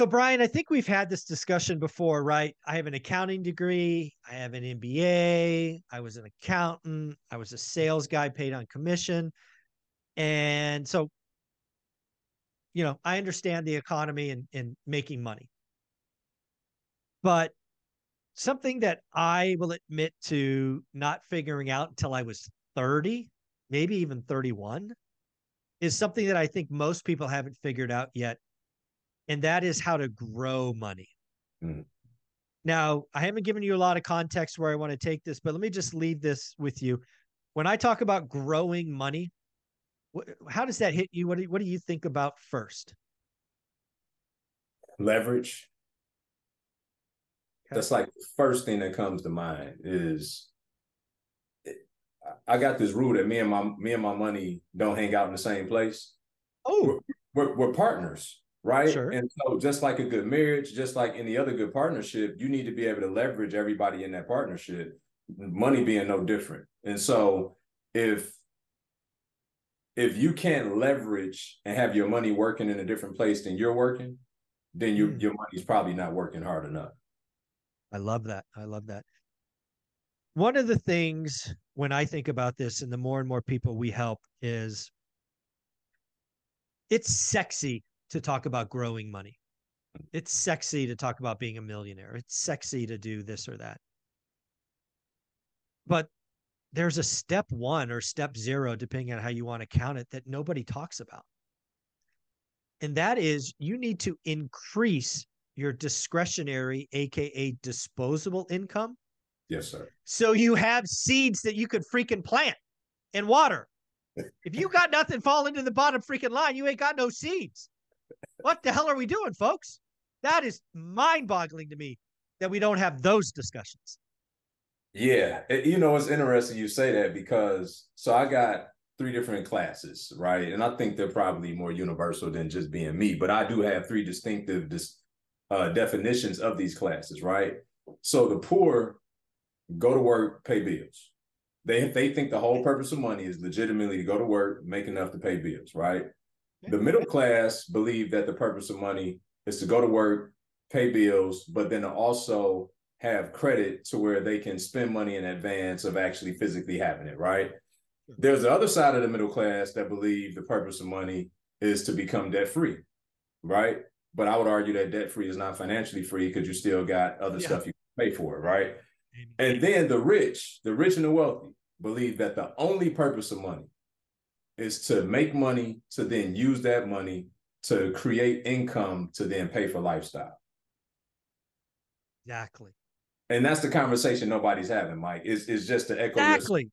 So, Brian, I think we've had this discussion before, right? I have an accounting degree. I have an MBA. I was an accountant. I was a sales guy paid on commission. And so, you know, I understand the economy and, and making money. But something that I will admit to not figuring out until I was 30, maybe even 31, is something that I think most people haven't figured out yet and that is how to grow money. Mm-hmm. Now, I haven't given you a lot of context where I want to take this, but let me just leave this with you. When I talk about growing money, wh- how does that hit you? What do you, what do you think about first? Leverage. Okay. That's like the first thing that comes to mind is I got this rule that me and my me and my money don't hang out in the same place. Oh, we're, we're, we're partners right? Sure. And so, just like a good marriage, just like any other good partnership, you need to be able to leverage everybody in that partnership. Money being no different. And so, if if you can't leverage and have your money working in a different place than you're working, then your mm. your money's probably not working hard enough. I love that. I love that. One of the things when I think about this, and the more and more people we help, is it's sexy to talk about growing money. Mm. It's sexy to talk about being a millionaire. It's sexy to do this or that. But there's a step one or step zero, depending on how you want to count it, that nobody talks about. And that is you need to increase your discretionary, AKA disposable income. Yes, sir. So you have seeds that you could freaking plant and water. if you got nothing falling to the bottom freaking line, you ain't got no seeds what the hell are we doing, folks? That is mind boggling to me that we don't have those discussions. Yeah. It, you know, it's interesting you say that because so I got three different classes, right? And I think they're probably more universal than just being me, but I do have three distinctive dis, uh, definitions of these classes, right? So the poor go to work, pay bills. They they think the whole purpose of money is legitimately to go to work, make enough to pay bills, right? The middle class believe that the purpose of money is to go to work, pay bills, but then also have credit to where they can spend money in advance of actually physically having it, right? There's the other side of the middle class that believe the purpose of money is to become debt free, right? But I would argue that debt free is not financially free because you still got other yeah. stuff you pay for, right? And then the rich, the rich and the wealthy believe that the only purpose of money is to make money to then use that money to create income to then pay for lifestyle. Exactly. And that's the conversation nobody's having, Mike. Is is just to echo exactly.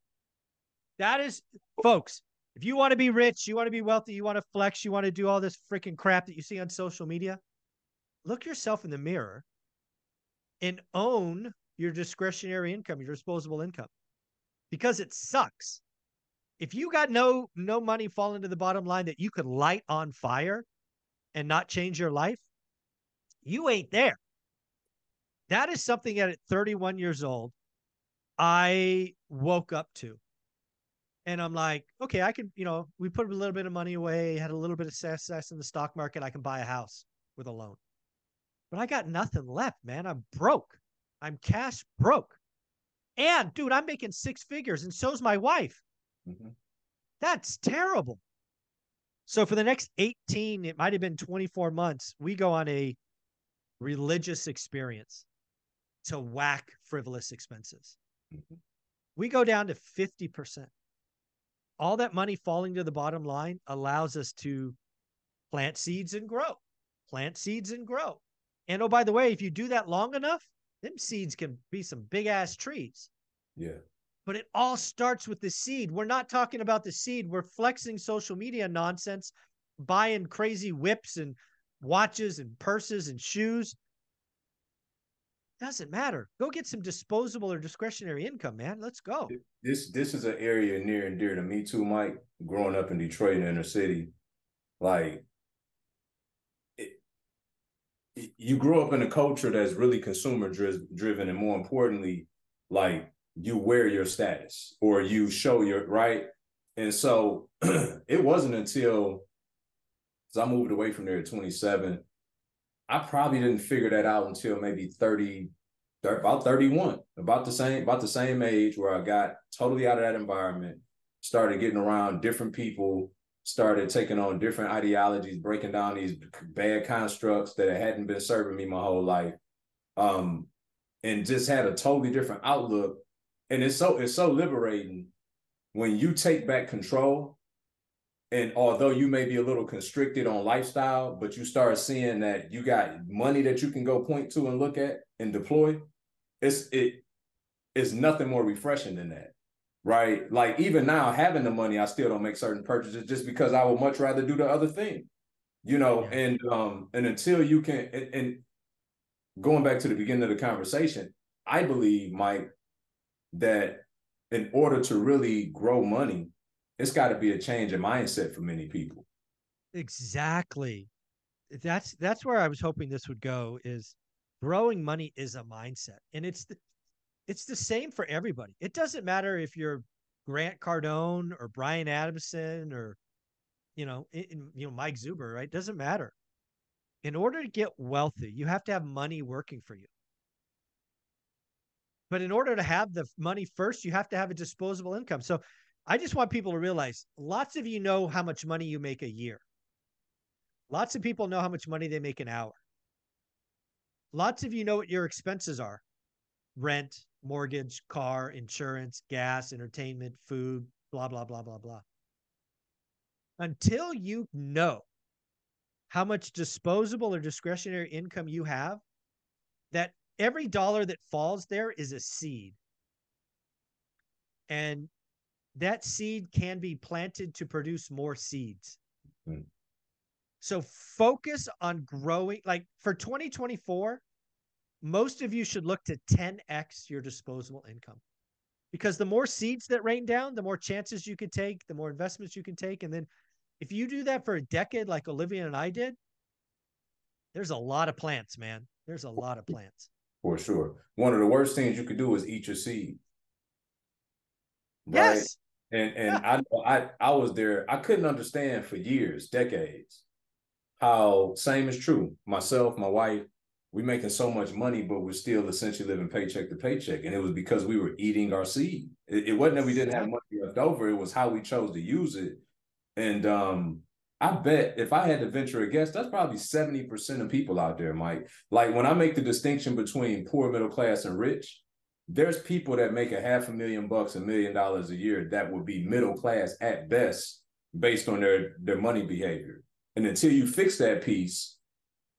That is, folks. If you want to be rich, you want to be wealthy, you want to flex, you want to do all this freaking crap that you see on social media, look yourself in the mirror and own your discretionary income, your disposable income, because it sucks if you got no no money falling to the bottom line that you could light on fire and not change your life, you ain't there. That is something that at 31 years old, I woke up to. And I'm like, okay, I can, you know, we put a little bit of money away, had a little bit of success in the stock market. I can buy a house with a loan. But I got nothing left, man. I'm broke. I'm cash broke. And dude, I'm making six figures, and so's my wife. Mm-hmm. That's terrible. So for the next 18, it might have been 24 months, we go on a religious experience to whack frivolous expenses. Mm-hmm. We go down to 50%. All that money falling to the bottom line allows us to plant seeds and grow, plant seeds and grow. And oh, by the way, if you do that long enough, them seeds can be some big ass trees. Yeah but it all starts with the seed. We're not talking about the seed. We're flexing social media nonsense, buying crazy whips and watches and purses and shoes. Doesn't matter. Go get some disposable or discretionary income, man. Let's go. This this is an area near and dear to me too, Mike. Growing up in Detroit inner city, like you grow up in a culture that's really consumer driven, and more importantly, like you wear your status or you show your right. And so it wasn't until I moved away from there at 27. I probably didn't figure that out until maybe 30, about 31, about the same, about the same age where I got totally out of that environment, started getting around different people, started taking on different ideologies, breaking down these bad constructs that hadn't been serving me my whole life. Um, and just had a totally different outlook. And it's so it's so liberating when you take back control. And although you may be a little constricted on lifestyle, but you start seeing that you got money that you can go point to and look at and deploy, it's it it's nothing more refreshing than that. Right. Like even now, having the money, I still don't make certain purchases just because I would much rather do the other thing. You know, yeah. and um, and until you can and, and going back to the beginning of the conversation, I believe, Mike, that in order to really grow money, it's got to be a change in mindset for many people. Exactly. That's that's where I was hoping this would go is growing money is a mindset. And it's the, it's the same for everybody. It doesn't matter if you're Grant Cardone or Brian Adamson or you know, you know Mike Zuber, right? Doesn't matter in order to get wealthy, you have to have money working for you. But in order to have the money first, you have to have a disposable income. So I just want people to realize lots of you know how much money you make a year. Lots of people know how much money they make an hour. Lots of you know what your expenses are rent, mortgage, car, insurance, gas, entertainment, food, blah, blah, blah, blah, blah. Until you know how much disposable or discretionary income you have, that every dollar that falls there is a seed. And that seed can be planted to produce more seeds. Mm. So focus on growing. Like for 2024, most of you should look to 10x your disposable income because the more seeds that rain down, the more chances you could take, the more investments you can take. And then if you do that for a decade, like Olivia and I did, there's a lot of plants, man. There's a lot of plants. For sure. One of the worst things you could do is eat your seed. Right? Yes. And and yeah. I I I was there. I couldn't understand for years, decades, how same is true. Myself, my wife, we making so much money, but we're still essentially living paycheck to paycheck. And it was because we were eating our seed. It, it wasn't that we didn't have money left over. It was how we chose to use it and um, I bet if I had to venture a guess, that's probably 70% of people out there, Mike. Like when I make the distinction between poor, middle class, and rich, there's people that make a half a million bucks, a million dollars a year that would be middle class at best based on their, their money behavior. And until you fix that piece,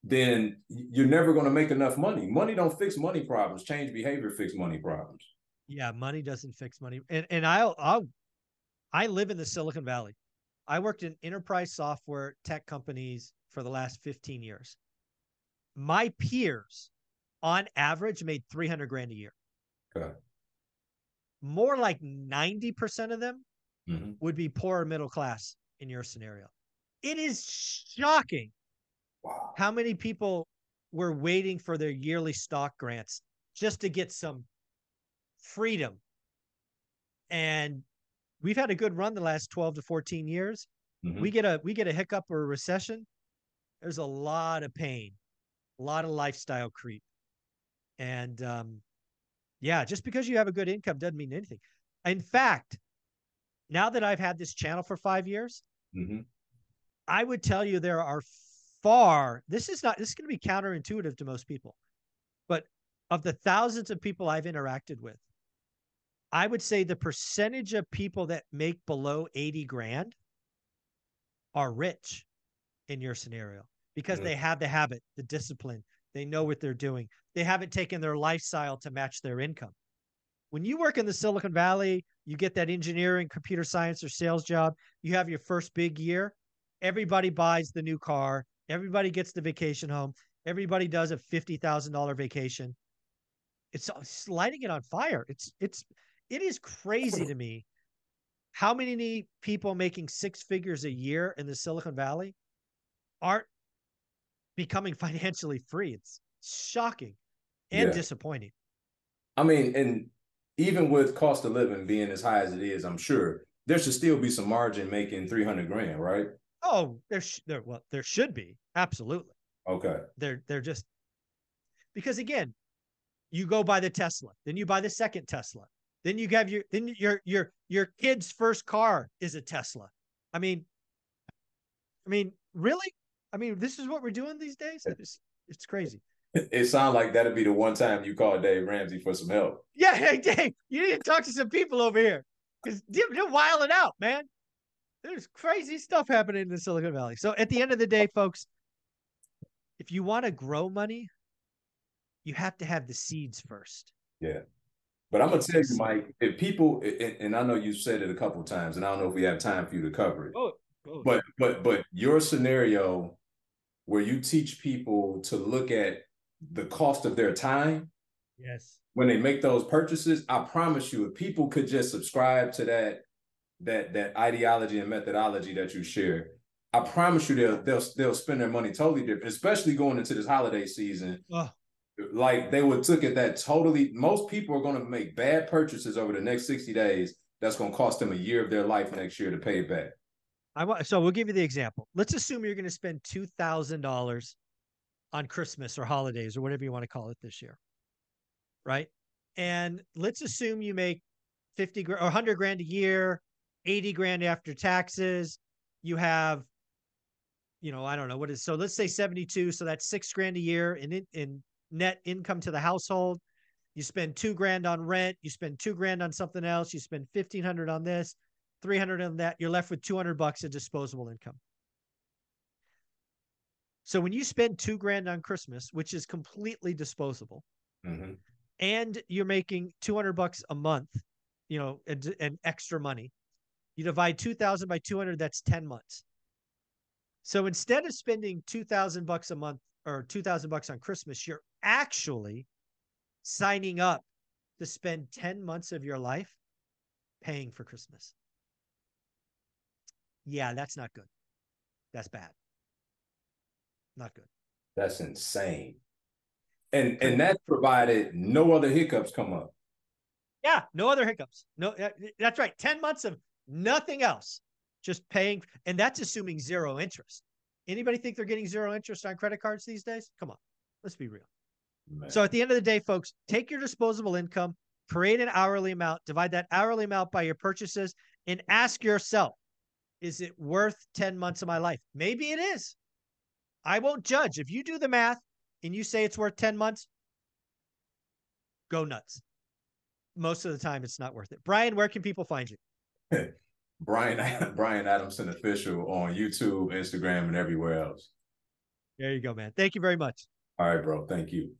then you're never going to make enough money. Money don't fix money problems. Change behavior fix money problems. Yeah, money doesn't fix money. And and I'll I'll I live in the Silicon Valley. I worked in enterprise software tech companies for the last 15 years. My peers, on average, made 300 grand a year. Okay. More like 90% of them mm-hmm. would be poor or middle class in your scenario. It is shocking wow. how many people were waiting for their yearly stock grants just to get some freedom. And we've had a good run the last 12 to 14 years. Mm-hmm. We get a we get a hiccup or a recession, there's a lot of pain, a lot of lifestyle creep. And um, yeah, just because you have a good income doesn't mean anything. In fact, now that I've had this channel for five years, mm-hmm. I would tell you there are far, this is not, this is going to be counterintuitive to most people, but of the thousands of people I've interacted with, I would say the percentage of people that make below 80 grand are rich in your scenario because mm-hmm. they have the habit, the discipline, they know what they're doing. They haven't taken their lifestyle to match their income. When you work in the Silicon Valley, you get that engineering, computer science, or sales job, you have your first big year. Everybody buys the new car, everybody gets the vacation home, everybody does a $50,000 vacation. It's, it's lighting it on fire. It's, it's, it is crazy to me how many people making six figures a year in the Silicon Valley aren't becoming financially free. It's shocking and yeah. disappointing. I mean, and even with cost of living being as high as it is, I'm sure there should still be some margin making 300 grand, right? Oh, there, sh- there, well, there should be absolutely. Okay. They're they're just because again, you go buy the Tesla, then you buy the second Tesla, then you have your then your your your kid's first car is a Tesla. I mean, I mean, really? I mean, this is what we're doing these days. It's it's crazy. It sounds like that'd be the one time you call Dave Ramsey for some help. Yeah, hey Dave, you need to talk to some people over here because they're, they're wilding out, man. There's crazy stuff happening in the Silicon Valley. So at the end of the day, folks, if you want to grow money, you have to have the seeds first. Yeah. But I'm gonna tell you, Mike, if people and I know you've said it a couple times, and I don't know if we have time for you to cover it. Oh, oh. But but but your scenario where you teach people to look at the cost of their time yes when they make those purchases i promise you if people could just subscribe to that that that ideology and methodology that you share i promise you they'll they'll, they'll spend their money totally different especially going into this holiday season oh. Like they would took it that totally most people are going to make bad purchases over the next 60 days that's going to cost them a year of their life next year to pay it back I want so we'll give you the example. Let's assume you're going to spend two thousand dollars on Christmas or holidays or whatever you want to call it this year, right? And let's assume you make fifty or hundred grand a year, eighty grand after taxes. You have, you know, I don't know what is so. Let's say seventy-two. So that's six grand a year in in net income to the household. You spend two grand on rent. You spend two grand on something else. You spend fifteen hundred on this 300 on that, you're left with 200 bucks of disposable income. So when you spend two grand on Christmas, which is completely disposable, mm-hmm. and you're making 200 bucks a month, you know, and, and extra money, you divide 2000 by 200, that's 10 months. So instead of spending 2000 bucks a month or 2000 bucks on Christmas, you're actually signing up to spend 10 months of your life paying for Christmas. Yeah, that's not good. That's bad. Not good. That's insane. And and that's provided no other hiccups come up. Yeah, no other hiccups. No, uh, that's right. 10 months of nothing else. Just paying and that's assuming zero interest. Anybody think they're getting zero interest on credit cards these days? Come on. Let's be real. Man. So at the end of the day, folks, take your disposable income, create an hourly amount, divide that hourly amount by your purchases, and ask yourself, is it worth 10 months of my life? Maybe it is. I won't judge. If you do the math and you say it's worth 10 months, go nuts. Most of the time, it's not worth it. Brian, where can people find you? Brian Brian Adamson official on YouTube, Instagram, and everywhere else. There you go, man. Thank you very much. All right, bro. Thank you.